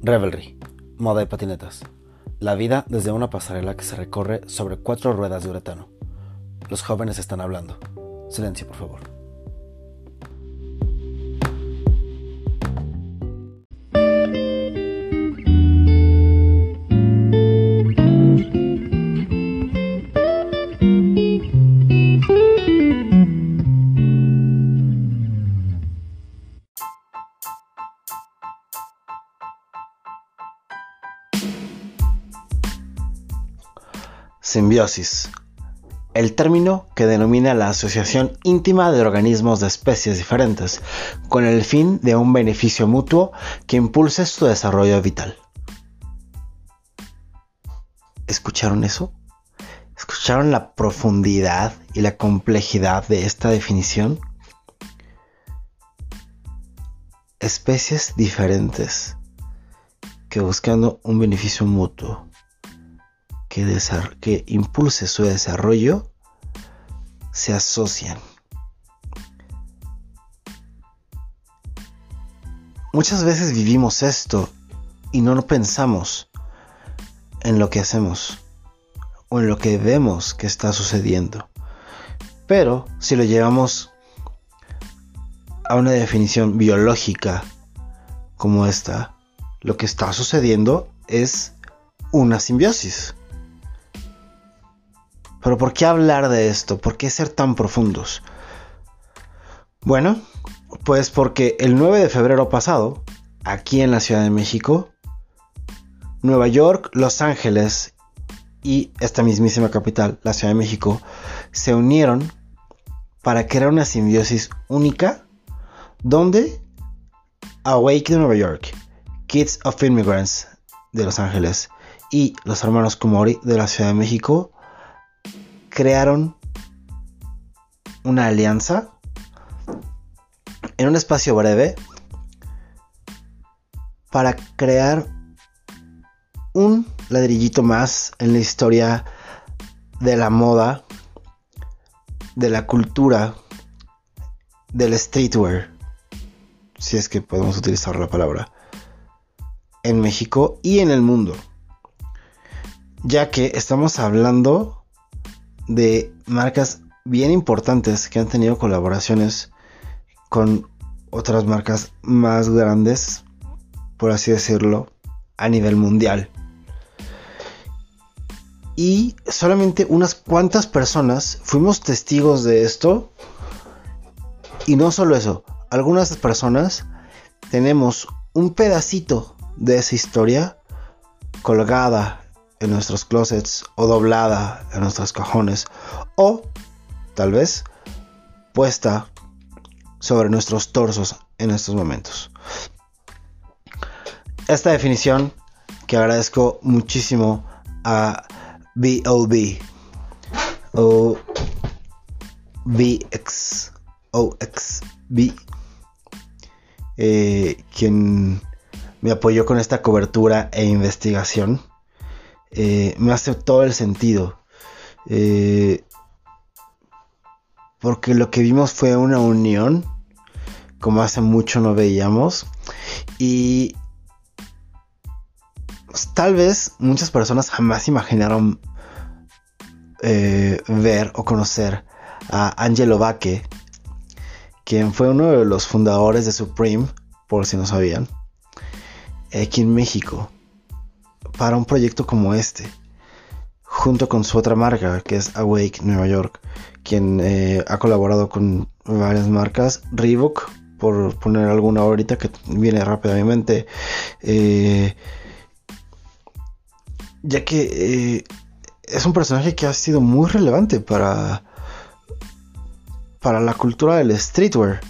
Revelry, moda y patinetas. La vida desde una pasarela que se recorre sobre cuatro ruedas de uretano. Los jóvenes están hablando. Silencio, por favor. Simbiosis. El término que denomina la asociación íntima de organismos de especies diferentes, con el fin de un beneficio mutuo que impulse su desarrollo vital. ¿Escucharon eso? ¿Escucharon la profundidad y la complejidad de esta definición? Especies diferentes que buscando un beneficio mutuo que, impulse su desarrollo se asocian. Muchas veces vivimos esto y no pensamos en lo que hacemos o en lo que vemos que está sucediendo. Pero si lo llevamos a una definición biológica como esta, lo que está sucediendo es una simbiosis. Pero ¿por qué hablar de esto? ¿Por qué ser tan profundos? Bueno, pues porque el 9 de febrero pasado, aquí en la Ciudad de México, Nueva York, Los Ángeles y esta mismísima capital, la Ciudad de México, se unieron para crear una simbiosis única donde Awake de Nueva York, Kids of Immigrants de Los Ángeles y los hermanos Kumori de la Ciudad de México crearon una alianza en un espacio breve para crear un ladrillito más en la historia de la moda, de la cultura, del streetwear, si es que podemos utilizar la palabra, en México y en el mundo. Ya que estamos hablando de marcas bien importantes que han tenido colaboraciones con otras marcas más grandes, por así decirlo, a nivel mundial. Y solamente unas cuantas personas fuimos testigos de esto. Y no solo eso, algunas personas tenemos un pedacito de esa historia colgada en nuestros closets o doblada en nuestros cajones o tal vez puesta sobre nuestros torsos en estos momentos. Esta definición que agradezco muchísimo a BOB o BX OXB eh, quien me apoyó con esta cobertura e investigación eh, me hace todo el sentido. Eh, porque lo que vimos fue una unión, como hace mucho no veíamos. Y tal vez muchas personas jamás imaginaron eh, ver o conocer a Angelo Baque, quien fue uno de los fundadores de Supreme, por si no sabían, aquí en México para un proyecto como este, junto con su otra marca, que es Awake Nueva York, quien eh, ha colaborado con varias marcas, Reebok, por poner alguna ahorita que viene rápidamente, eh, ya que eh, es un personaje que ha sido muy relevante para, para la cultura del streetwear.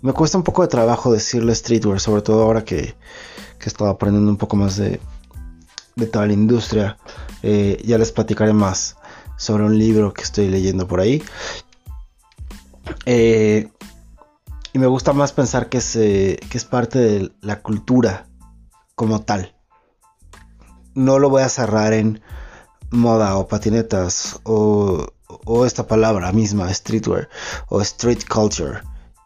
Me cuesta un poco de trabajo decirle streetwear, sobre todo ahora que, que he estado aprendiendo un poco más de, de toda la industria. Eh, ya les platicaré más sobre un libro que estoy leyendo por ahí. Eh, y me gusta más pensar que es, eh, que es parte de la cultura como tal. No lo voy a cerrar en moda o patinetas o, o esta palabra misma, streetwear o street culture.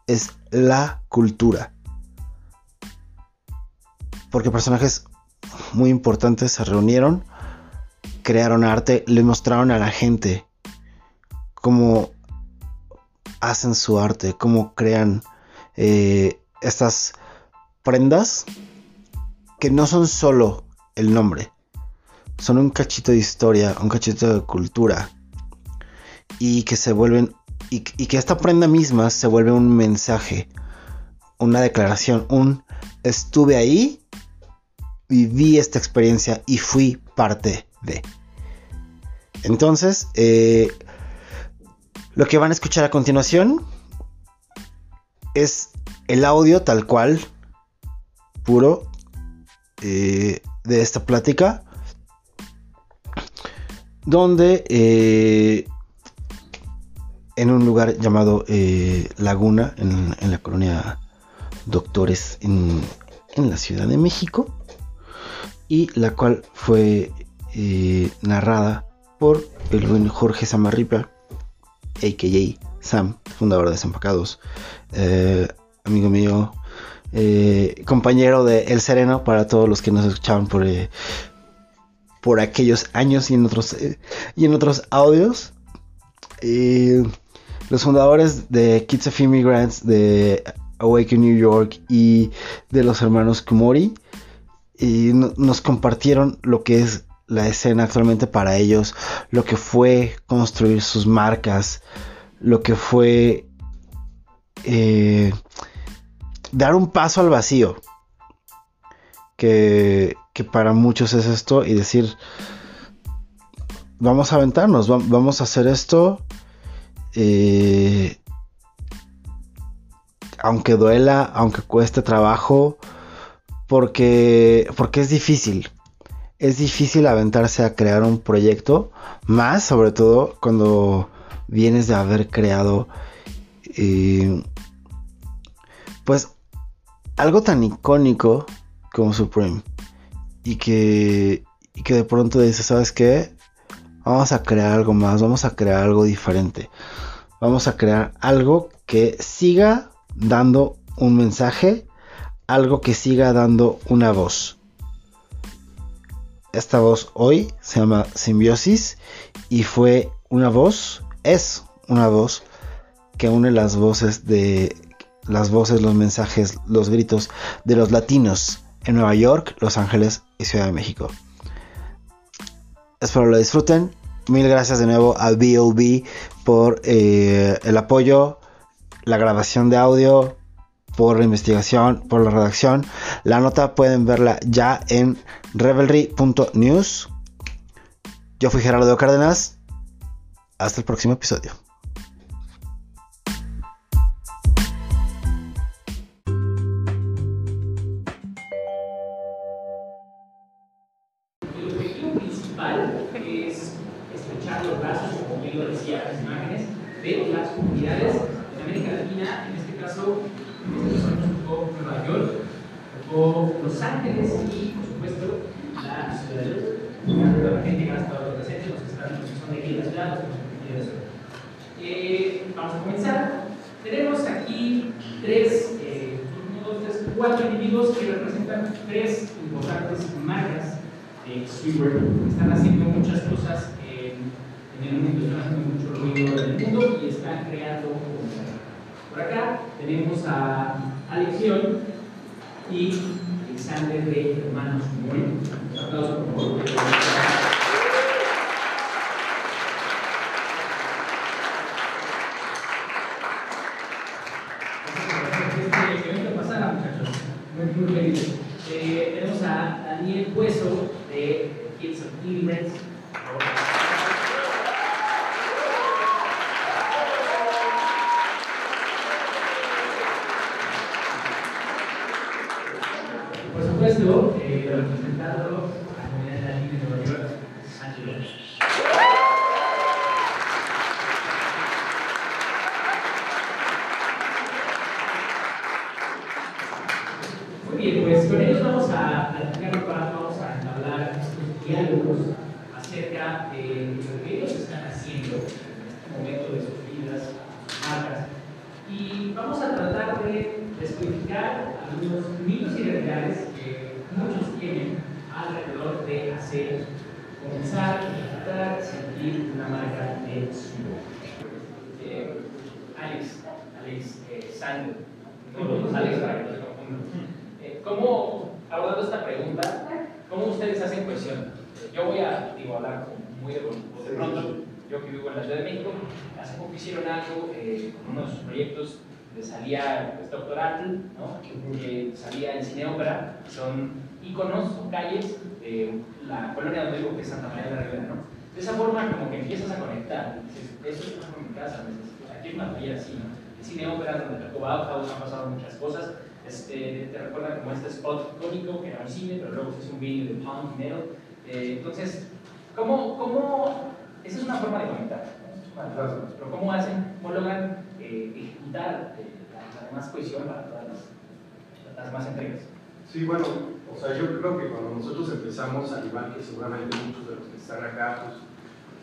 Es la cultura. Porque personajes muy importantes se reunieron, crearon arte, le mostraron a la gente cómo hacen su arte, cómo crean eh, estas prendas que no son solo el nombre, son un cachito de historia, un cachito de cultura y que se vuelven y, que esta prenda misma se vuelve un mensaje, una declaración, un estuve ahí, viví esta experiencia y fui parte de. Entonces, eh, lo que van a escuchar a continuación es el audio tal cual, puro, eh, de esta plática, donde eh, en un lugar llamado Laguna, en, la colonia Doctores, en, la Ciudad de México, y la cual fue eh, narrada por el buen Jorge Samarripa, a.k.a. Sam, fundador de Desempacados, eh, amigo mío, compañero de El Sereno para todos los que nos escuchaban por, por aquellos años y en otros, y en otros audios los fundadores de Kids of Immigrants, de Awaken New York y de los hermanos Kumori, y nos compartieron lo que es la escena actualmente para ellos, lo que fue construir sus marcas, lo que fue eh, dar un paso al vacío, que, que, para muchos es esto, y decir, vamos a aventarnos, vamos a hacer esto eh, aunque duela, aunque cueste trabajo, porque, porque es difícil. Es difícil aventarse a crear un proyecto, más sobre todo cuando vienes de haber creado, eh, pues, algo tan icónico como Supreme. Y que, y que de pronto dices, ¿sabes qué? Vamos a crear algo más, vamos a crear algo diferente vamos a crear algo que siga dando un mensaje, algo que siga dando una voz. Esta voz hoy se llama simbiosis y fue una voz, es una voz que une las voces de las voces, los mensajes, los gritos de los latinos en Nueva York, Los Ángeles y Ciudad de México. Espero lo disfruten. Mil gracias de nuevo a BOB por eh, el apoyo, la grabación de audio, por la investigación, por la redacción. La nota pueden verla ya en revelry.news. Yo fui Gerardo Cárdenas. Hasta el próximo episodio. Están haciendo muchas cosas en, en el mundo, están mucho ruido en el mundo y están creando. Por acá tenemos a Alexión y Alexander de Hermanos Moy. Un aplauso, por favor. Eso es como mi casa, pues, aquí es una taller así, ¿no? El cine ópera, donde tocó Bauhaus, han pasado muchas cosas. Este, te recuerda como este spot icónico que era un cine, pero luego se hizo un video de punk metal. Eh, entonces, ¿cómo, ¿cómo, esa es una forma de conectar? ¿no? Pero ¿cómo hacen, cómo logran eh, ejecutar eh, la, la, más cohesión para todas las, las más entregas? Sí, bueno, o sea, yo creo que cuando nosotros empezamos, al igual que seguramente muchos de los que están acá, pues,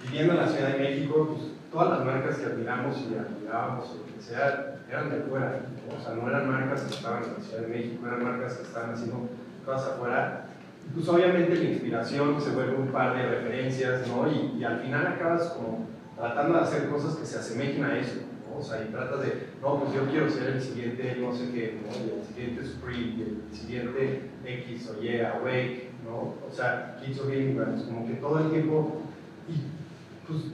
viviendo en la Ciudad de México, pues, todas las marcas que admiramos y admirábamos, o que sea, eran de fuera. ¿no? O sea, no eran marcas que estaban en la Ciudad de México, eran marcas que estaban haciendo cosas afuera. Pues obviamente la inspiración se vuelve un par de referencias, ¿no? Y, y al final acabas como tratando de hacer cosas que se asemejen a eso. ¿no? O sea, y tratas de, no, pues yo quiero ser el siguiente, no sé qué, ¿no? Y el siguiente Spree, y el siguiente X o Y, Awake, ¿no? O sea, Kids of Immigrants, como que todo el tiempo. Y pues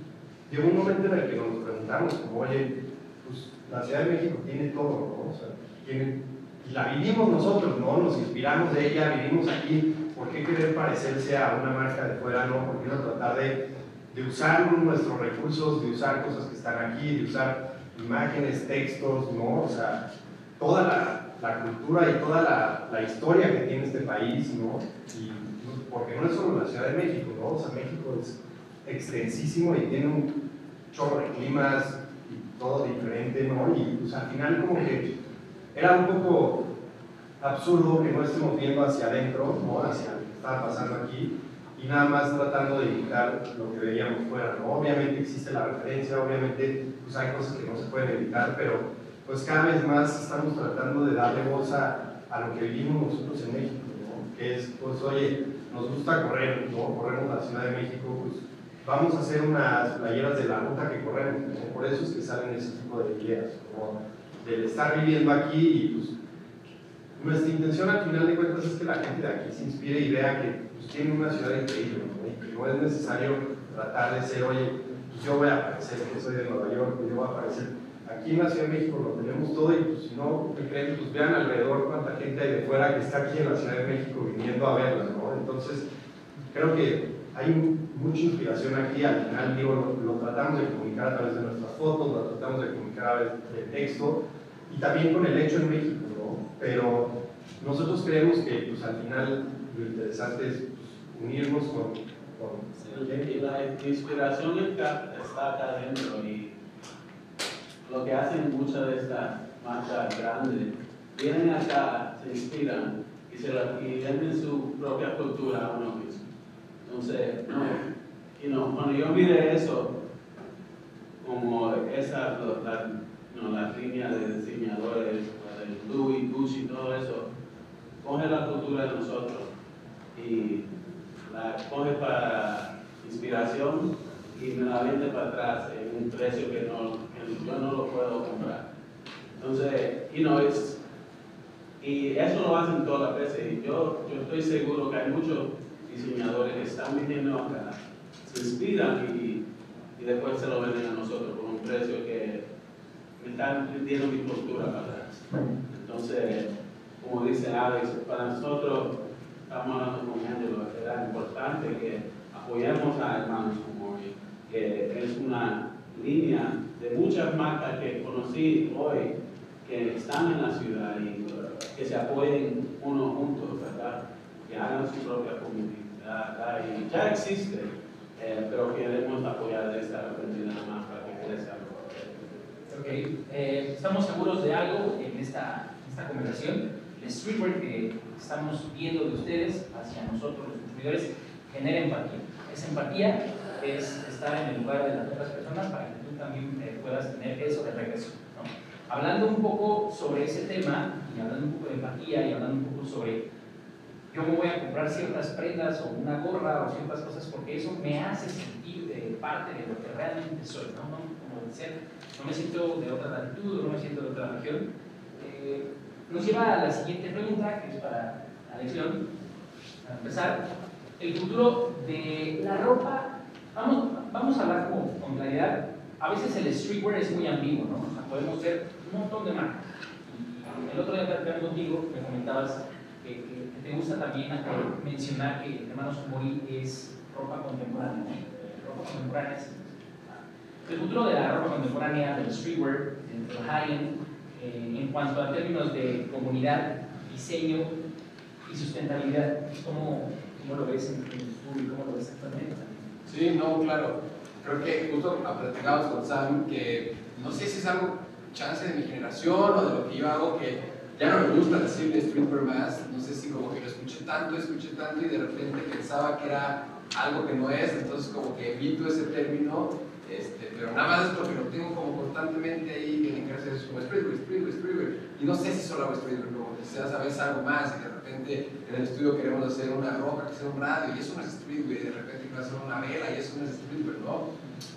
llegó un momento en el que nos preguntamos, como, oye, pues la Ciudad de México tiene todo, ¿no? O sea, y la vivimos nosotros, ¿no? Nos inspiramos de ella, vivimos aquí. ¿Por qué querer parecerse a una marca de fuera, no? ¿Por qué no tratar de, de usar nuestros recursos, de usar cosas que están aquí, de usar imágenes, textos, ¿no? O sea, toda la, la cultura y toda la, la, historia que tiene este país, ¿no? Y, porque no es solo la Ciudad de México, ¿no? O sea, México es extensísimo y tiene un chorro de climas y todo diferente, ¿no? Y pues al final como que era un poco absurdo que no estemos viendo hacia adentro, ¿no? Hacia lo que estaba pasando aquí y nada más tratando de imitar lo que veíamos fuera, ¿no? Obviamente existe la referencia, obviamente pues hay cosas que no se pueden evitar, pero pues cada vez más estamos tratando de darle voz a, a lo que vivimos nosotros en México, ¿no? Que es, pues oye, nos gusta correr, ¿no? Corremos la Ciudad de México, pues vamos a hacer unas playeras de la ruta que corremos, ¿no? Por eso es que salen ese tipo de ideas, ¿no? Del estar viviendo aquí y pues nuestra intención al final de cuentas es que la gente de aquí se inspire y vea que pues, tiene una ciudad increíble ¿no? y que no es necesario tratar de ser, oye, pues, yo voy a aparecer que soy de Nueva York, yo voy a aparecer. Aquí en la Ciudad de México lo tenemos todo y pues, si no me creen, pues vean alrededor cuánta gente hay de fuera que está aquí en la Ciudad de México viniendo a verla, ¿no? Entonces, creo que hay mucha inspiración aquí, al final digo, lo, tratamos de comunicar a través de nuestras fotos, lo tratamos de comunicar a través del texto y también con el hecho en México, ¿no? Pero nosotros creemos que pues, al final lo interesante es pues, unirnos con... la inspiración está, está acá adentro y lo que hacen muchas de estas marcas grandes, vienen acá, se inspiran y, se y su propia cultura a uno mismo. Entonces, you know, cuando yo mire eso, como esa, la, no, la línea de diseñadores, Louis, Gucci, todo eso, coge la cultura de nosotros y la coge para inspiración y me la vende para atrás en un precio que, no, yo no lo puedo comprar. Entonces, you know, it's, y eso lo hacen todas las veces. Y yo, yo estoy seguro que hay muchos diseñadores que están viniendo acá, se inspiran y, y después se lo venden a nosotros por un precio que me están vendiendo mi cultura para atrás. Entonces, como dice Alex, para nosotros, estamos hablando con Angelo, era importante que apoyemos a hermanos como hoy, que es una línea de muchas marcas que conocí hoy que están en la ciudad y que se apoyen unos juntos, ¿verdad? Que hagan su propia comunidad acá y ya existe, eh, pero queremos apoyar de esta oportunidad más para que crezca. Ok, eh, estamos seguros de algo en esta, esta conversación. El streetwear que estamos viendo de ustedes hacia nosotros, los consumidores, genera empatía. Esa empatía es estar en el lugar de las otras personas para que tú también eh, puedas tener eso de regreso. ¿no? Hablando un poco sobre ese tema, y hablando un poco de empatía, y hablando un poco sobre yo me voy a comprar ciertas prendas o una gorra o ciertas cosas porque eso me hace sentir de parte de lo que realmente soy, ¿no? no como decía, no me siento de otra latitud, no me siento de otra región. Eh, nos lleva a la siguiente pregunta, que es para la lección. Para empezar, el futuro de la ropa, vamos, vamos a hablar con, con claridad. A veces el streetwear es muy ambiguo, ¿no? O sea, podemos ver un montón de marcas. El otro día platicando contigo, me comentabas te gusta también mencionar que Hermanos Mori es ropa contemporánea. Ropa contemporánea es el futuro de la ropa contemporánea, del streetwear, del high-end, eh, en cuanto a términos de comunidad, diseño y sustentabilidad. ¿Cómo, cómo lo ves en, el futuro y cómo lo ves actualmente? Sí, no, claro. Creo que justo platicamos con Sam que no sé si es algo chance de mi generación o de lo que yo hago que ya no me gusta decir de streetwear más. No sé si como que lo escuché tanto, escuché tanto y de repente pensaba que era algo que no es, entonces como que evito ese término este, pero nada más es porque lo tengo como constantemente ahí en clase, es como streetwear, streetwear, streetwear. Y no sé si solo hago streetwear, como quizás a veces algo más y de repente en el estudio queremos hacer una que sea un radio y eso no es streetwear, y de repente quiero hacer una vela y eso no es streetwear, ¿no?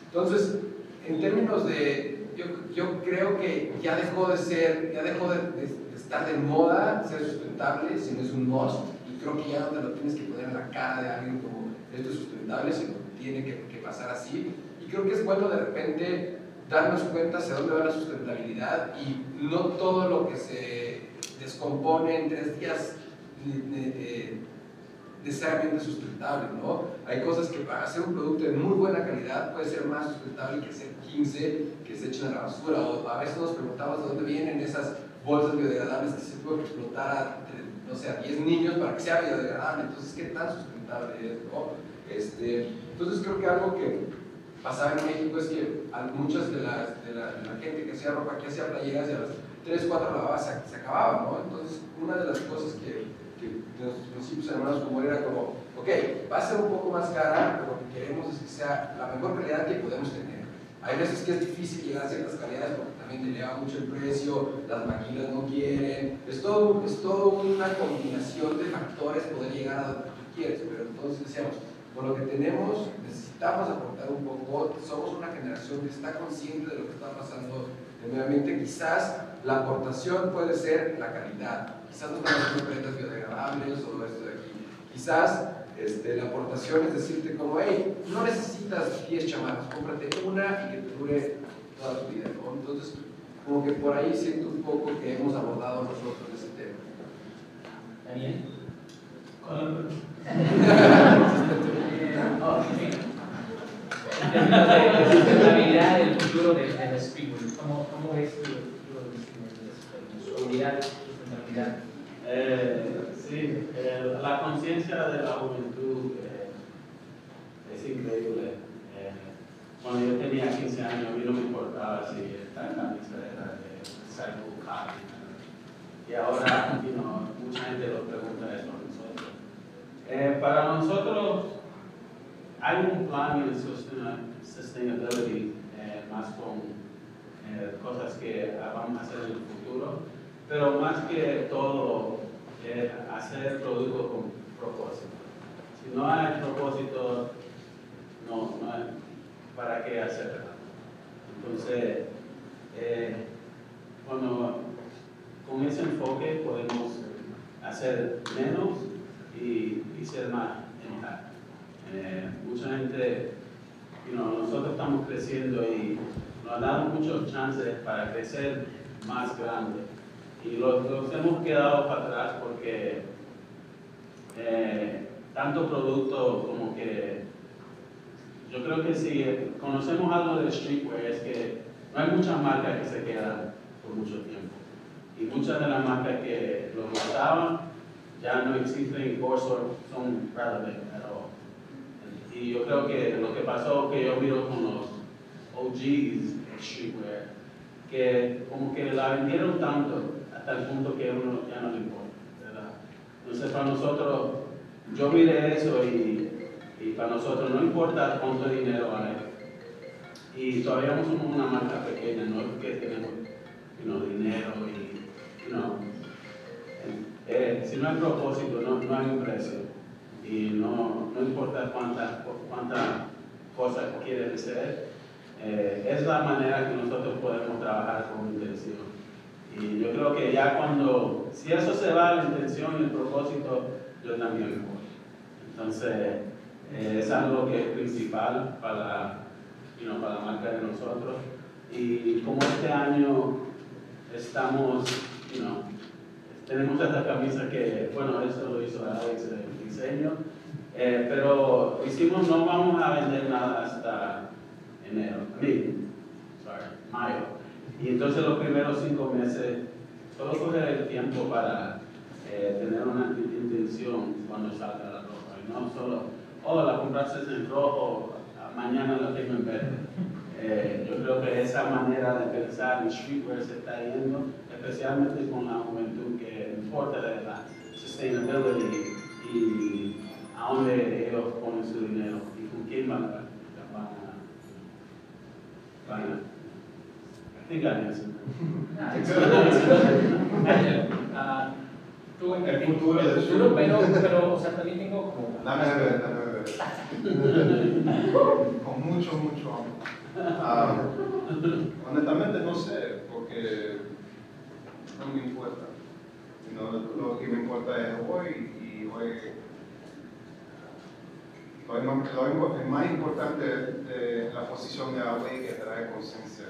Entonces, en términos de, yo, yo creo que ya dejó de ser, ya dejó de, de, estar de moda ser sustentable, sino es un must. Y creo que ya no te lo tienes que poner en la cara de alguien como esto es sustentable, sino tiene que, que pasar así creo que es bueno de repente darnos cuenta hacia dónde va la sustentabilidad y no todo lo que se descompone en tres días necesariamente sustentable, ¿no? Hay cosas que para hacer un producto de muy buena calidad puede ser más sustentable que hacer 15 que se echen a la basura, o a veces nos preguntamos de dónde vienen esas bolsas biodegradables que se pueden explotar a, no sé, a 10 niños para que sea biodegradable, entonces, ¿qué tan sustentable es, no? Este, entonces creo que algo que pasaba en México es que muchas de, las, de, la, gente que hacía ropa, que hacía playeras, y a las 3, 4 lavabas se, se acababa, ¿no? Entonces, una de las cosas que, que de los principios hermanos como era como, ok, va a ser un poco más cara, pero lo que queremos es que sea la mejor calidad que podemos tener. Hay veces que es difícil llegar a ciertas calidades porque también eleva mucho el precio, las maquilas no quieren, es todo, es todo una combinación de factores poder llegar a donde tú quieres, pero entonces decíamos, con lo que tenemos necesitamos aportar un poco, somos una generación que está consciente de lo que está pasando. En medio ambiente, quizás la aportación puede ser la calidad, quizás no estamos prendas biodegradables o esto de aquí, quizás este, la aportación es decirte como, hey, no necesitas 10 chamarras, cómprate una y que te dure toda tu vida, ¿no? Entonces, como que por ahí siento un poco que hemos abordado nosotros ese tema. ¿Está la sustentabilidad del futuro streetwear, ¿cómo, ¿cómo ves tu futuro de seguridad, sustentabilidad? Eh, sí, la conciencia de la juventud eh, es increíble. Eh, cuando yo tenía 15 años, a mí no me importaba si esta camisa era de Cycle. Y ahora, you know, mucha gente lo pregunta eso a nosotros. Eh, para nosotros, hay un plan de sustainability eh, más con eh, cosas que vamos a hacer en el futuro, pero más que todo, eh, hacer productos con propósito. Si no hay propósito, no, no hay para qué hacerlo. Entonces, cuando con ese enfoque podemos hacer menos y, ser más impacto. Eh, mucha gente, you know, nosotros estamos creciendo y nos han dado muchos chances para crecer más grande. Y los, los hemos quedado para atrás porque eh, tanto producto como que yo creo que si conocemos algo de streetwear es que no hay muchas marcas que se quedan por mucho tiempo. Y muchas de las marcas que lo gustaban ya no existen o son relevant y yo creo que lo que pasó, que yo miro con los OGs streetwear, que como que la vendieron tanto hasta punto que uno ya no le importa, ¿verdad? Entonces para nosotros, yo miré eso y, para nosotros no importa cuánto dinero hay. Y todavía somos una marca pequeña, no es que tenemos dinero y, you eh, si no hay propósito, no, no hay precio. Y no, no importa cuánta, cuánta cosa quiere ser, eh, es la manera que nosotros podemos trabajar con intención. Y yo creo que ya cuando, si eso se va, la intención y el propósito, yo también voy. Entonces, eh, es algo que es principal para, you para la marca de nosotros. Y como este año estamos, you know, tenemos esta camisa que, bueno, eso lo hizo Alex el diseño, eh, pero hicimos, no vamos a vender nada hasta enero, sorry, mayo. Y entonces los primeros cinco meses, solo coger el tiempo para eh, tener una intención cuando salga la ropa. Y no solo, oh, la compraste en rojo, mañana la tengo en verde. Eh, yo creo que esa manera de pensar en streetwear se está yendo, especialmente con la juventud que importa de la sustainability y a dónde ellos ponen su dinero y con quién van a, van think I answered. Ah, tú en el futuro, el futuro pero, pero, o sea, también tengo como... Dame ver, dame ver. Con mucho, mucho amor. Ah, honestamente no sé, porque no me importa. No, lo que me importa es hoy y hoy lo, lo, más importante de la posición de Huawei que trae conciencia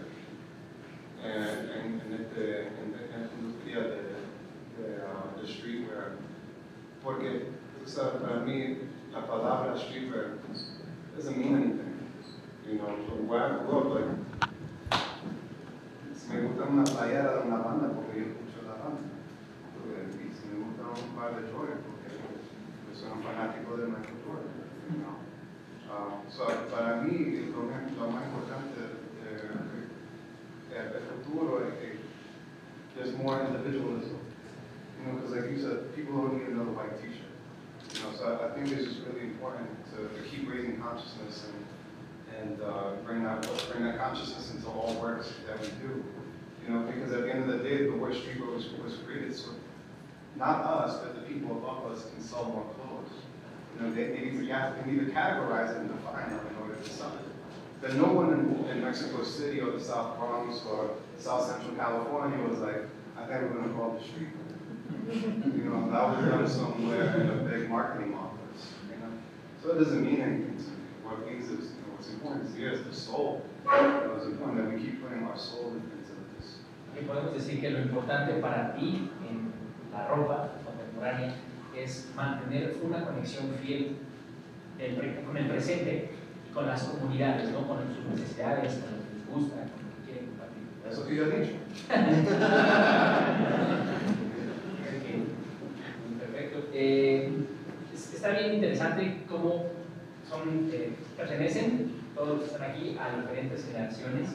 eh, en, en, este, en, esta industria de, de, uh, de, streetwear. Porque, sabes, para mí la palabra streetwear doesn't mean anything. You know, so why world, like, si me gusta una playera de una banda porque yo escucho la banda. Y si me gusta un par de Jordan porque yo soy un fanático de Michael Jordan. You know? uh, so para mí lo, lo más importante eh, el futuro es que there's more individualism. You know, because like you said, people don't need another white t-shirt. You know, so I, I think it's just really important to, to keep raising consciousness and and uh, bring that bring that consciousness into all works that we do. You know, because at the end of the day, the word streetwear was, was created so not us, but the people above us can sell more clothes. You know, they, they, need, to, they need to categorize it and define it in order to sell it. Then no one in, in Mexico City or the South Bronx or South Central California was like, I think we're to call the street. you know, that was done somewhere in a big marketing office. You know? So it doesn't mean anything to me. What means is, you know, what's important is, the soul. Know, it's important that we keep putting our soul into this. Y podemos decir que lo importante para ti en la ropa contemporánea es mantener una conexión fiel con el presente con las comunidades, ¿no? con sus necesidades, con lo que les gusta, con lo que quieren compartir. Eso que yo he dicho. Perfecto. Eh, está bien interesante cómo son, eh, pertenecen todos los que están aquí a diferentes generaciones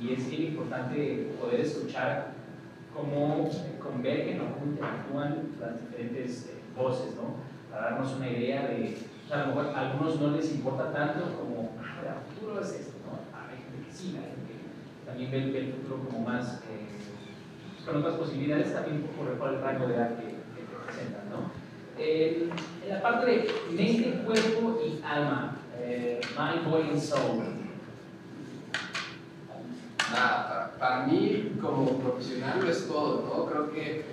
y es bien importante poder escuchar cómo convergen o cómo interactúan las diferentes eh, voces, ¿no? Para darnos una idea de, o sea, a lo mejor a algunos no les importa tanto como, ah, el futuro es esto, ¿no? Ah, hay gente que sí, hay gente que también ve, el futuro como más, eh, con otras posibilidades, también por, el rango de edad que, que presentan, ¿no? En la parte de mente, cuerpo y alma, eh, mind, body and soul. Para, para mí como profesional lo es todo, ¿no? Creo que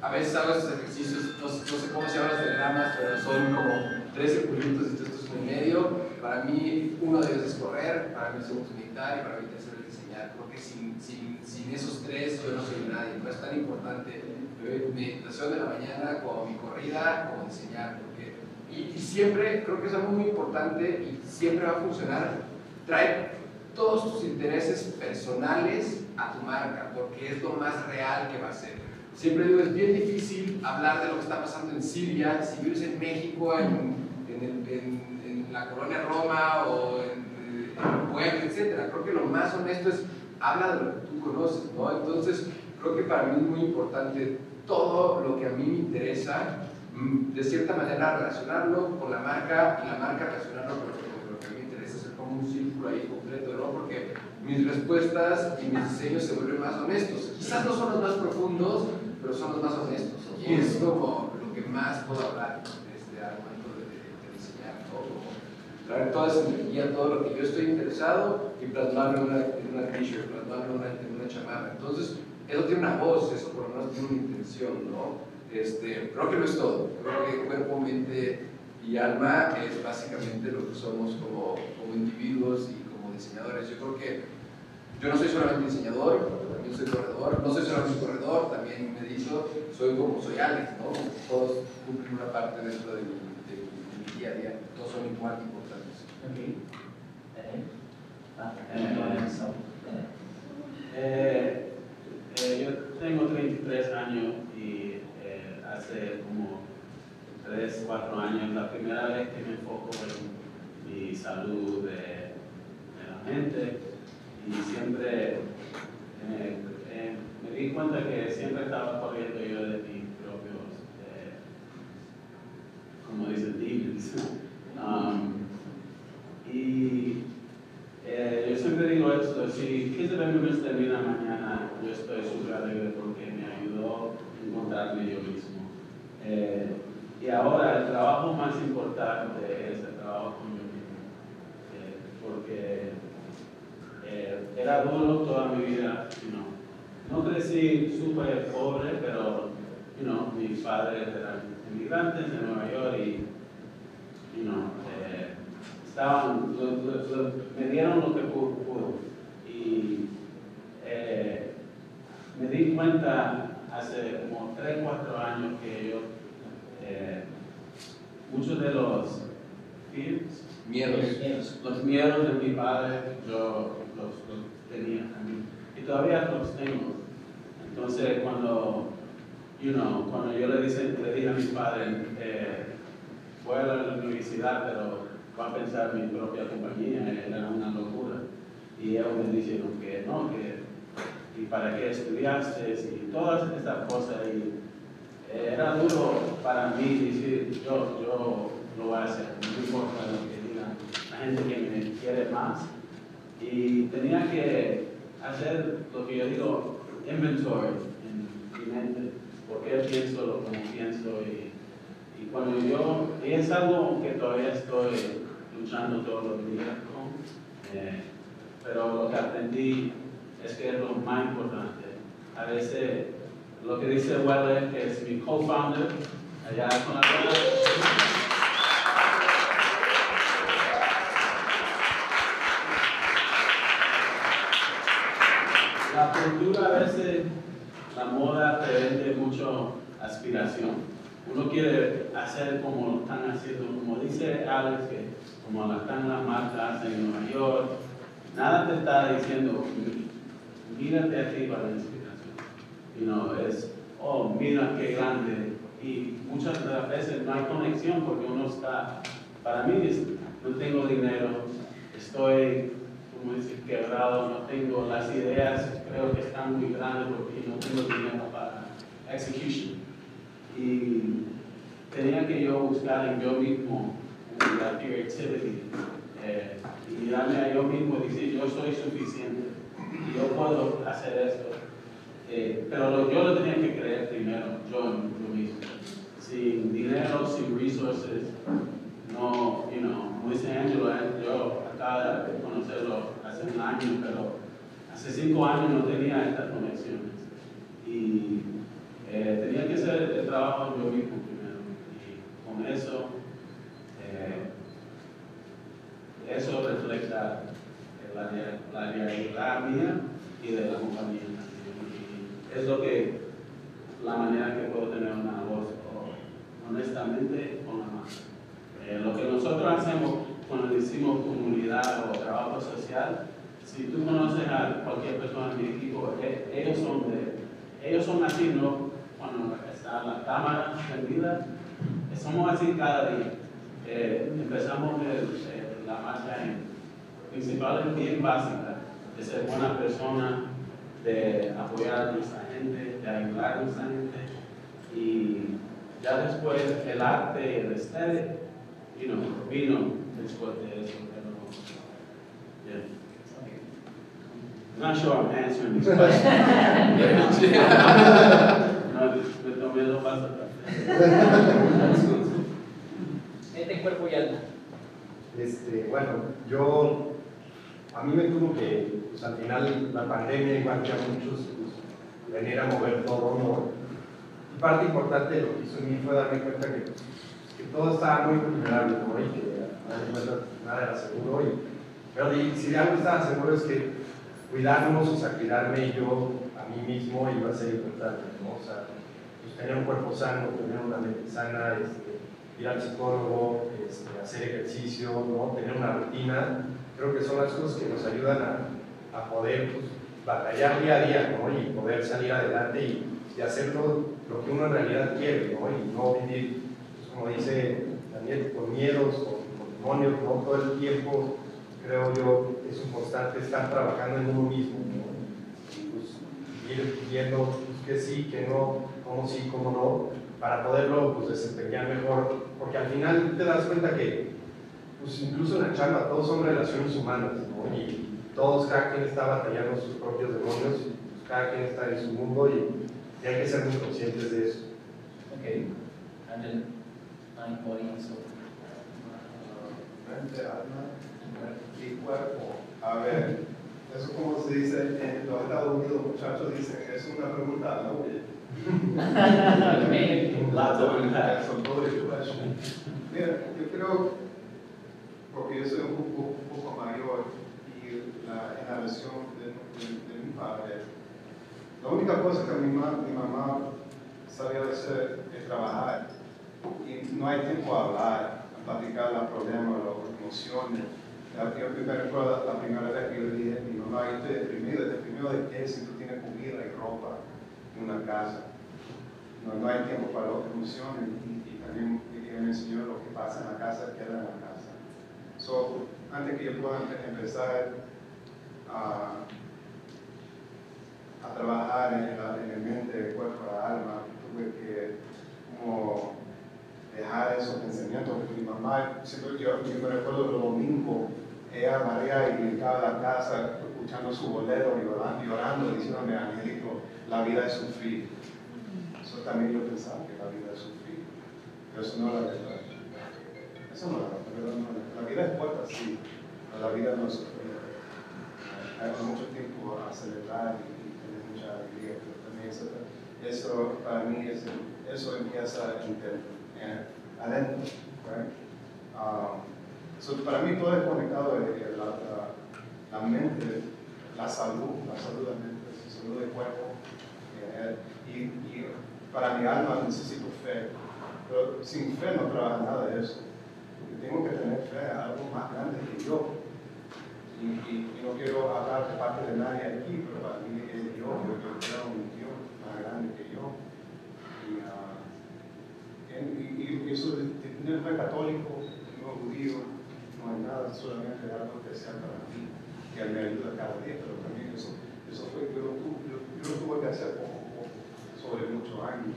a veces hago esos ejercicios, no, sé cómo se llaman los diagramas, pero son como tres circulitos y esto es un medio. Para mí, uno de ellos es correr, para mí el segundo es meditar y para mí el tercero es diseñar. Porque sin, sin, sin esos tres yo no soy nadie. No es tan importante mi meditación de la mañana como mi corrida, como diseñar. Porque, y, y siempre, creo que es algo muy importante y siempre va a funcionar. Trae todos tus intereses personales a tu marca, porque es lo más real que va a ser. Siempre digo, es bien difícil hablar de lo que está pasando en Siria si vives en México, en, en, en, la colonia Roma o en, Puebla, etc. Creo que lo más honesto es habla de lo que tú conoces, ¿no? Entonces, creo que para mí es muy importante todo lo que a mí me interesa, mm, de cierta manera relacionarlo con la marca y la marca relacionarlo con lo que, a mí me interesa, hacer como un círculo ahí completo, ¿no? Porque mis respuestas y mis diseños se vuelven más honestos. Quizás no son los más profundos, pero son los más honestos. Y es como lo lo que más puedo hablar este, al momento de, de diseñar, ¿no? Como traer toda esa energía, todo lo que yo estoy interesado y plasmarlo en una, en una t-shirt, plasmarlo en una, en una chamarra. Entonces, eso tiene una voz, eso por lo menos tiene una intención, ¿no? Este, creo que no es todo, creo que cuerpo, mente y alma es básicamente lo que somos como, como individuos y como diseñadores. Yo creo que yo no soy solamente diseñador, también soy corredor, no soy solamente corredor, también medito, soy como soy Alex, ¿no? Todos cumplen una parte dentro de mi, de mi- de mi día a día, todos son igual de importantes. Ok. Eh, ah, Eh, eh, so, eh. Eh, eh, yo tengo 33 años y eh, hace como 3, 4 años, la primera vez que me enfoco en mi salud de, de la mente y siempre eh, eh, me di cuenta que siempre estaba corriendo yo de mis propios, eh, como dicen, demons. Um, y eh, yo siempre digo esto, si Kids of Emergence termina mañana, yo estoy súper alegre porque me ayudó a encontrarme yo mismo. Eh, y ahora el trabajo más importante es el trabajo con yo mismo, Eh, porque eh, era duro toda mi vida, you know. no crecí súper pobre, pero you know, mis padres eran inmigrantes de Nueva York y you know, eh, estaban, lo- lo- lo- me dieron lo que pu- pudo. Y eh, me di cuenta hace como 3, 4 años que yo, eh, muchos de los fears, Miedos. los miedos de mi padre, yo los, los tenía también. Y todavía los tengo. Entonces, cuando, you know, cuando yo le, dice, le dije a mi padre, eh, voy a la universidad, pero va a pensar mi propia compañía, era una locura. Y ellos me dijeron que no, que y para qué estudiaste y todas estas cosas. Y eh, era duro para mí decir, yo, yo lo voy a hacer, no importa lo que digan la gente que me quiere más. Y tenía que hacer lo que yo digo, inventory en mi mente, por qué pienso lo como pienso. Y, y cuando yo, y es algo que todavía estoy luchando todos los días con, eh, pero lo que aprendí es que es lo más importante. A veces, lo que dice Weller, que es mi co-founder, allá con la cultura a veces, la moda te vende mucho aspiración. Uno quiere hacer como lo están haciendo, como dice Alex, que como lo están las marcas en Nueva York, nada te está diciendo, mírate aquí para la inspiración. You know, es, oh, mira qué grande. Y muchas de veces no hay conexión porque uno está, para mí, no tengo dinero, estoy, como decir, quebrado, no tengo las ideas, creo que están muy grandes porque no tengo dinero para execution. Y tenía que yo buscar en yo mismo la creativity eh, y darme a yo mismo decir, yo soy suficiente yo puedo hacer esto. Eh, pero lo- yo lo tenía que creer primero, yo yo mismo. Sin dinero, sin resources, no, you know, como dice Angelo, eh, yo acabo de conocerlo un año, pero hace cinco años no tenía estas conexiones. Y eh, tenía que hacer el trabajo yo mismo primero. Y con eso, eh, eso refleja la, la realidad mía y de la compañía. Y es lo que, la manera que puedo tener una voz honestamente con la mano. Eh, lo que nosotros hacemos cuando decimos comunidad o trabajo social, si tú conoces a cualquier persona en mi equipo, eh, ellos son ellos son así, ¿no? Cuando está la cámara prendida, somos así cada día. Eh, empezamos el- el- la marcha en principales bien básica, de ser buena persona, de apoyar a nuestra gente, de ayudar a nuestra gente. Y ya después el arte el estético, you know, vino después de eso. Pero, yeah. I'm not sure I'm answering these questions. Mente, cuerpo y alma. Este, bueno, yo, a mí me tuvo que, pues al final la pandemia, igual que a muchos, pues, venir a mover todo, ¿no? Y parte importante de lo que hizo en mí fue darme cuenta que, pues, que todo estaba muy vulnerable, ¿no? Y que a nada era seguro. Y, pero y, si de algo estaba seguro es que cuidarnos, o sea, yo a mí mismo iba a ser importante, ¿no? O sea, pues, tener un cuerpo sano, tener una mente sana, este, ir al psicólogo, este, hacer ejercicio, ¿no? tener una rutina, creo que son las cosas que nos ayudan a, poder pues, batallar día a día y poder salir adelante y, hacerlo lo que uno en realidad quiere ¿no? y no vivir, pues, como dice Daniel, con miedos, con, demonios, todo el tiempo creo yo es un constante estar trabajando en uno mismo ¿no? y pues, ir viendo pues, que sí, que no, cómo sí, cómo no para poderlo pues, desempeñar mejor, porque al final te das cuenta que pues, incluso en la chamba todos son relaciones humanas, ¿no? y todos, cada quien está batallando sus propios demonios, pues, cada quien está en su mundo y, y, hay que ser muy conscientes de eso. Ok, Ángel, mind, body, soul. Mente, alma y cuerpo. A ver, eso como se dice en los Estados Unidos, muchachos dicen, es una pregunta, ¿no? Mira, yo creo, porque yo soy un poco, un poco mayor y la generación de, de, de, mi padre, la única cosa que mi, ma, mi mamá sabía hacer es trabajar y no hay tiempo a hablar, a platicar los problemas, las emociones. Yo me recuerdo la primera vez que yo le dije mi mamá, yo estoy deprimido, deprimido de qué si tú tienes comida y ropa en una casa. No, no hay tiempo para las emociones y, también me enseñó lo que pasa en la casa, queda en la casa. So, antes que yo pueda empezar a, trabajar en, la, el mente, el cuerpo, la alma, tuve que como dejar esos pensamientos, mi mamá, siempre yo, yo me recuerdo los domingos, ella, María, y brincaba a la casa escuchando su bolero, llorando, llorando diciéndome, Angelito, la vida es sufrir. Eso también yo pensaba que la vida es sufrir, pero eso no es la verdad. Eso no es la verdad, no, la vida es puerta, sí, pero la vida no es sufrir. Hay mucho tiempo a celebrar y, y tener mucha alegría, pero también eso, eso para mí, es, eso empieza eh, adentro. Right? Um, so, para mí todo es conectado, la, la, mente, la salud, la salud de la mente, la salud del cuerpo, eh, y, para mi alma necesito fe, pero sin fe no trabaja nada de eso. Porque tengo que tener fe a algo más grande que yo. Y, y, no quiero hablar de parte de nadie aquí, pero para mí es Dios, yo, yo creo un Dios más grande que yo. Y, uh, eso de fe católico, no judío, no hay nada, solamente algo especial para mí, que me ayuda cada día, pero también eso, eso fue, yo, yo, yo lo tuve que hacer poco a poco sobre muchos años.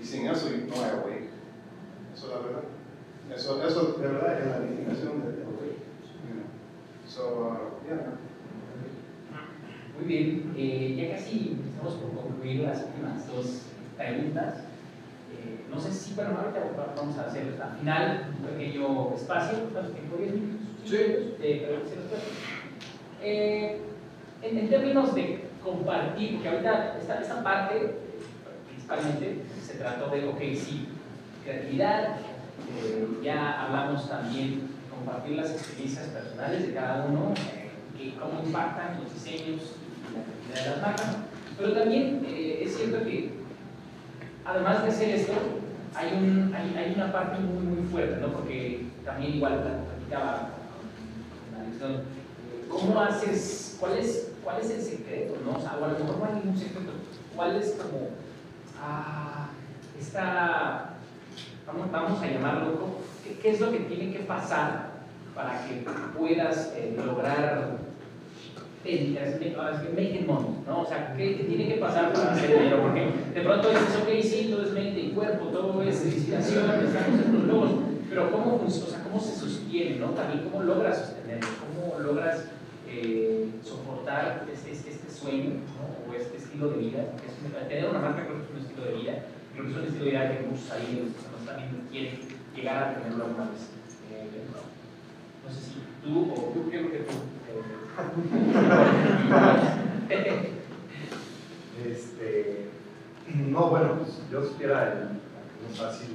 Y sin eso no hay awake. Eso es la verdad. Eso, eso de verdad es la definición de awake. You know. So, uh, yeah. Muy bien, eh, ya casi estamos por concluir las últimas dos preguntas. No sé si, bueno, ahorita vamos a hacer al final un pequeño espacio, ¿cuánto tiempo? ¿10 minutos? Sí. Eh, eh, en, en términos de compartir, porque ahorita esta, esta parte principalmente se trató de, ok, sí, creatividad, eh, ya hablamos también de compartir las experiencias personales de cada uno, eh, y cómo impactan los diseños y la creatividad de las marcas, pero también eh, es cierto que además de hacer esto, hay, un, hay, hay, una parte muy, muy fuerte, ¿no? porque también igual platicaba ¿cómo haces, cuál es, cuál es el secreto? ¿no? O sea, o a lo mejor no hay ningún secreto, ¿cuál es como ah, esta, vamos, vamos a llamarlo, ¿qué, ¿qué, es lo que tiene que pasar para que puedas eh, lograr making money, ¿no? O sea, ¿qué, ¿qué, tiene que pasar para hacer dinero? Porque de pronto dices, ok, sí, todo es mente y cuerpo, todo es inspiración, estamos en los logos, pero ¿cómo funciona? O sea, ¿cómo se sostiene, no? También, ¿cómo logras sostenerlo? ¿Cómo logras eh, soportar este, este, este sueño, ¿no? O este estilo de vida? Es, tener una marca creo que es un estilo de vida, creo que es un estilo de idea que muchos ahí los que viendo quieren llegar a tenerlo alguna vez. Eh, no sé si tú o tú, creo que tú. eh, Este, no, bueno, pues yo supiera el, fácil,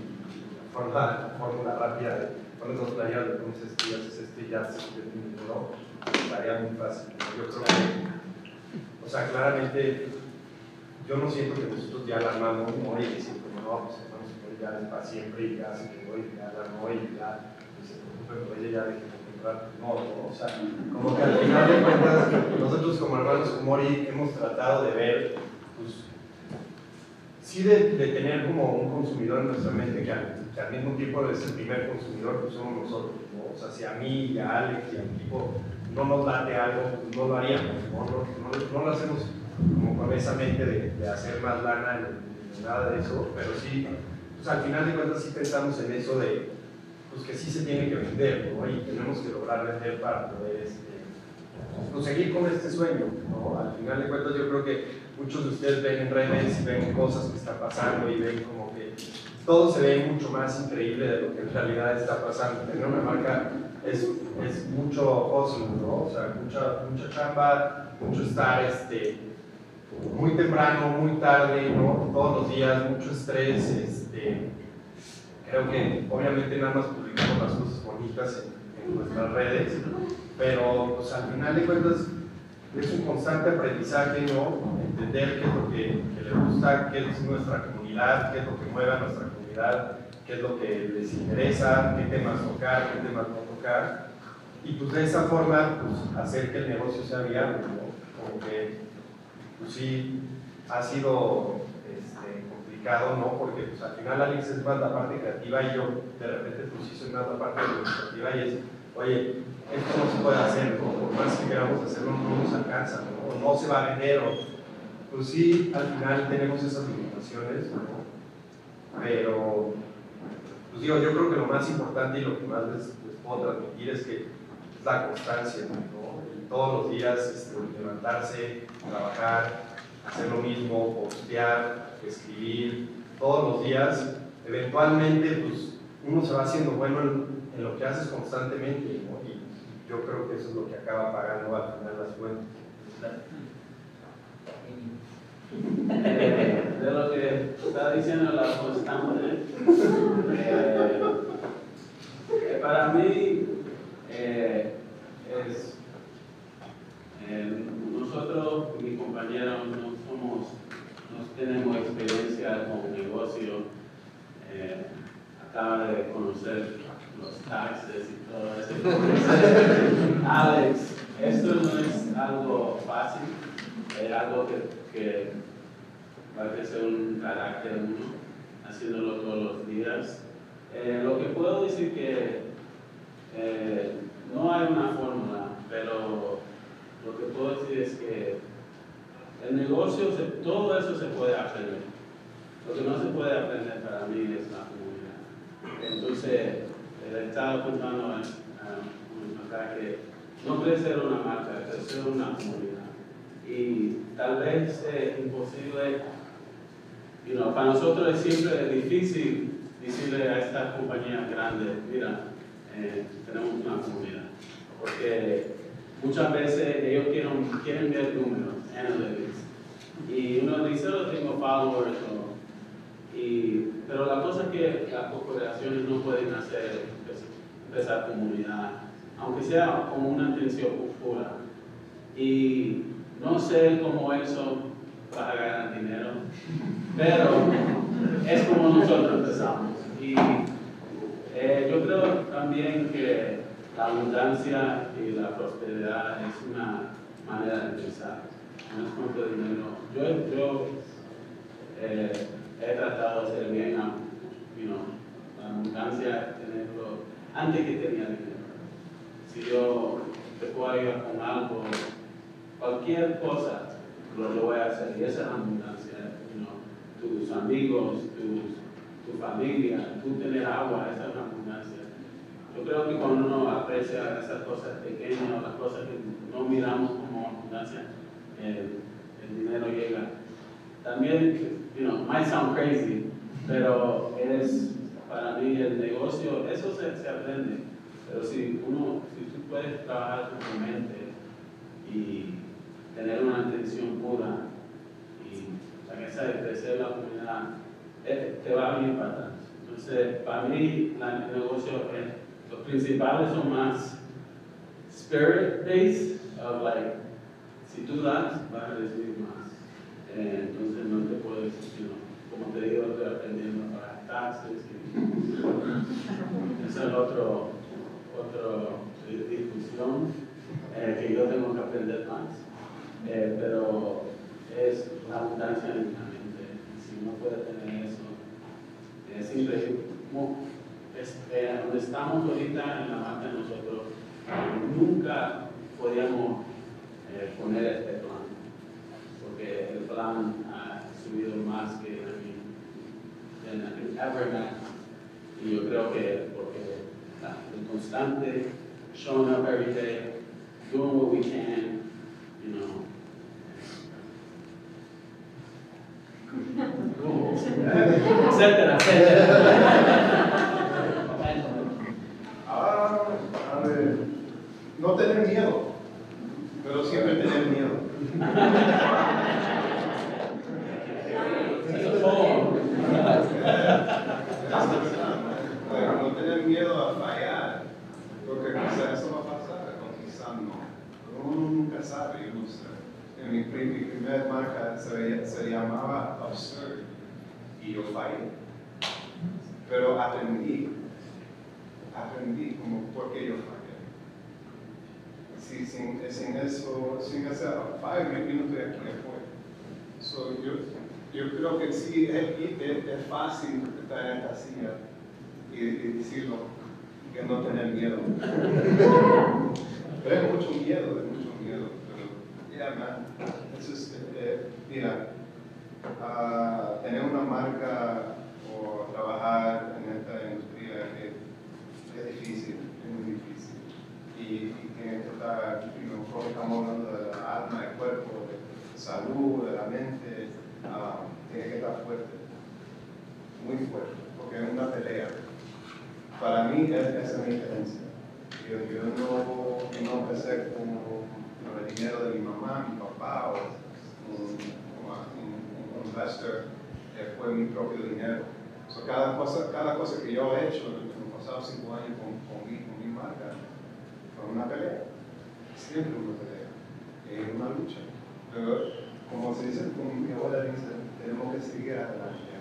la la fórmula rápida de pones dos playeras, le pones este y haces este y ya se no, estaría muy fácil. Yo creo que, o sea, claramente, yo no siento que nosotros ya la armamos, ¿no? Y decir, como no, pues vamos a poner para siempre y ya se quedó y ya la armó y ya, y se preocupe por ella, ya deje de comprar. No, o sea, como que al final de cuentas, nosotros como hermanos como Mori hemos tratado de ver pues, sí de, de, tener como un consumidor en nuestra mente que al, que al, mismo tiempo es el primer consumidor, pues somos nosotros, ¿no? O sea, si a mí y a Alex y a mi equipo no nos late algo, pues no lo haríamos, ¿no? No, no, lo hacemos como con esa mente de, de hacer más lana nada de eso, pero sí, pues al final de cuentas sí pensamos en eso de, pues que sí se tiene que vender, ¿no? Y tenemos que lograr vender para poder, este, pues, seguir con este sueño, ¿no? Al final de cuentas yo creo que muchos de ustedes ven en redes y ven cosas que están pasando y ven como que todo se ve mucho más increíble de lo que en realidad está pasando. Tener una marca es, es mucho hustle, ¿no? O sea, mucha, mucha chamba, mucho estar este, muy temprano, muy tarde, ¿no? Todos los días, mucho estrés. Este, creo que obviamente nada más publicamos las cosas bonitas en, nuestras redes, pero pues, al final de cuentas es un constante aprendizaje. Entender qué es lo que, que, le gusta, qué es nuestra comunidad, qué es lo que mueve a nuestra comunidad, qué es lo que les interesa, qué temas tocar, qué temas no tocar. Y pues de esa forma, pues hacer que el negocio sea viable, ¿no? Como que, pues sí, ha sido complicado, ¿no? Porque pues al final Alex es más la parte creativa y yo de repente pues sí soy más la parte administrativa y es, oye, esto no se puede hacer, ¿no? por más que queramos hacerlo, no nos alcanza, ¿no? o no se va a vender, o, pues sí, al final tenemos esas limitaciones, ¿no? pero, pues digo, yo creo que lo más importante y lo que más les, les puedo transmitir es que es la constancia, ¿no? Todos los días este, levantarse, trabajar, hacer lo mismo, postear, escribir, todos los días, eventualmente, pues uno se va haciendo bueno en, en lo que haces constantemente, ¿no? yo creo que eso es lo que acaba pagando al final las cuentas. De lo que está diciendo la constante, eh, eh, para mí eh, es, nosotros, mis compañeros, no somos, no tenemos experiencia con negocio, acaba de conocer los taxes y todo eso. Alex, esto no es algo fácil, es algo que, que va a crecer un carácter haciéndolo todos los días. Eh, lo que puedo decir que eh, no hay una fórmula, pero lo que puedo decir es que el negocio, todo eso se puede aprender. Lo que no se puede aprender para mí es la comunidad. Entonces, el Estado contando a, a, que no ser una marca, ser una comunidad. Y tal vez es imposible, you know, para nosotros es siempre difícil decirle a estas compañías grandes, mira, eh, tenemos una comunidad. Porque muchas veces ellos quieren, quieren ver números, analytics. Y uno dice, oh, tengo followers, o, y, pero la cosa es que las corporaciones no pueden hacer esa comunidad, aunque sea como una intención pura. Y no sé cómo eso va a ganar dinero, pero es como nosotros empezamos. Y eh, yo creo también que la abundancia y la prosperidad es una manera de pensar, no es cuanto dinero. Yo, yo eh, he tratado de hacer bien, you know, la abundancia, tenerlo antes que tenía dinero. Si yo te puedo ayudar con algo, cualquier cosa, lo, lo voy a hacer. Y esa es la abundancia. You know, tus amigos, tus, tu familia, tú tener agua, esa es la abundancia. Yo creo que cuando uno aprecia esas cosas pequeñas, las cosas que no miramos como abundancia, el, el dinero llega. También, you know, might sound crazy, Pero es, para mí el negocio, eso se, se aprende. Pero si uno, si tú puedes trabajar con tu mente y tener una intención pura y sea de crecer la comunidad, eh, te va a venir para atrás. Entonces, para mí, el negocio, eh, los principales son más spirit-based, of like, si tú das, vas a recibir más. Eh, entonces, no te puedo decir, you como te digo, estoy aprendiendo para taxes. Y, esa es otro, otro di- discusión eh, que yo tengo que aprender más. Eh, pero es la abundancia en la mente. Si uno puede tener eso, es increíble. Como es, eh, donde estamos ahorita en la marca nosotros, nunca podíamos eh, poner este plan, porque el plan ha subido más que I mean, than ever imagined. Y yo creo que porque la, el constante showing up every day, doing what we can, you know. Etcétera, etcétera. Ah, a ver, no tener miedo, pero siempre tener miedo. No tener miedo a fallar, porque quizás eso va a pasar, o quizás no. Pero uno nunca sabe, yo no sé. Mi, mi primer marca se, se llamaba Absurd y yo fallé. Pero aprendí, aprendí como por qué yo fallé. Si, sin, sin eso, sin ese fallo, yo no estoy aquí afuera. So, yo, yo creo que sí, es, es, es fácil estar en esta silla y, y decirlo, que no tener miedo. pero es mucho miedo, miedo. Pero, yeah, man, eso es, eh, mira, ah, tener una marca o trabajar en esta industria es, es difícil, es muy difícil. Y, y que porque estamos hablando de la alma, del cuerpo, de salud, de la mente, ah, tiene que estar fuerte, muy fuerte, porque es una pelea. Para mí, es, esa es mi diferencia. Yo, yo no, no empecé con dinero de mi mamá, mi papá o un, un- investor, eh, fue mi propio dinero. So, cada, cosa, cada cosa que yo he hecho en los pasados cinco años con, con, mi, mi marca fue una pelea, siempre una pelea, es una lucha. Pero como se dice, como mi abuela dice, tenemos que seguir adelante.